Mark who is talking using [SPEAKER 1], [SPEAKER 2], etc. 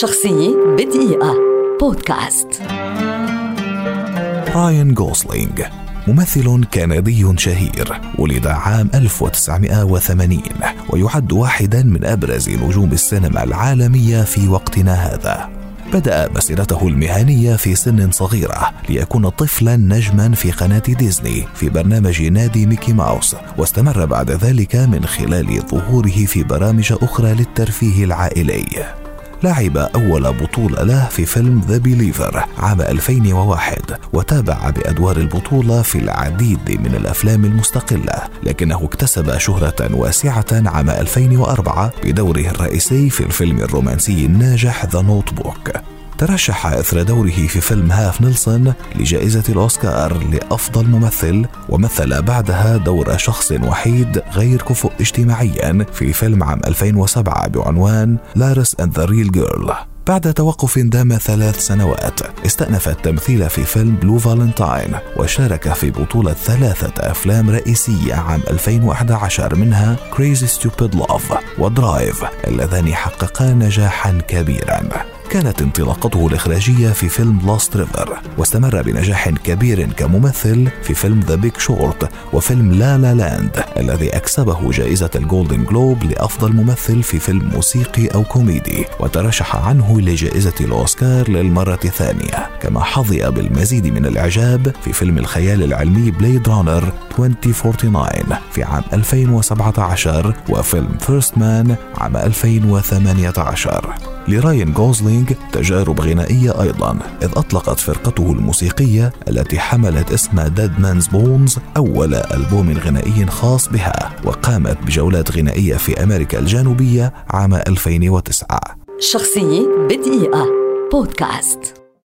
[SPEAKER 1] شخصية بدقيقة. بودكاست.
[SPEAKER 2] راين غوسلينج ممثل كندي شهير ولد عام 1980 ويعد واحدا من أبرز نجوم السينما العالمية في وقتنا هذا. بدأ مسيرته المهنية في سن صغيرة ليكون طفلا نجما في قناة ديزني في برنامج نادي ميكي ماوس واستمر بعد ذلك من خلال ظهوره في برامج أخرى للترفيه العائلي. لعب أول بطولة له في فيلم The Believer عام 2001 وتابع بأدوار البطولة في العديد من الأفلام المستقلة لكنه اكتسب شهرة واسعة عام 2004 بدوره الرئيسي في الفيلم الرومانسي الناجح The Notebook ترشح إثر دوره في فيلم Half Nelson لجائزة الأوسكار لأفضل ممثل ومثل بعدها دور شخص وحيد غير كفؤ اجتماعيا في فيلم عام 2007 بعنوان Lars and the Real Girl. بعد توقف دام ثلاث سنوات استأنف التمثيل في فيلم Blue Valentine وشارك في بطولة ثلاثة أفلام رئيسية عام 2011 منها Crazy Stupid Love و Drive اللذان حققا نجاحا كبيرا. كانت انطلاقته الإخراجية في فيلم Lost River واستمر بنجاح كبير كممثل في فيلم The Big Short وفيلم La La Land الذي أكسبه جائزة الجولدن جلوب لأفضل ممثل في فيلم موسيقي أو كوميدي وترشح عنه لجائزة الأوسكار للمرة الثانية. كما حظي بالمزيد من الإعجاب في فيلم الخيال العلمي Blade Runner 2049 في عام 2017 وفيلم First Man عام 2018 لراين جوسلينج تجارب غنائية أيضا إذ أطلقت فرقته الموسيقية التي حملت اسم Dead Man's Bones أول ألبوم غنائي خاص بها وقامت بجولات غنائية في أمريكا الجنوبية عام 2009
[SPEAKER 1] شخصية بدقيقة. بودكاست.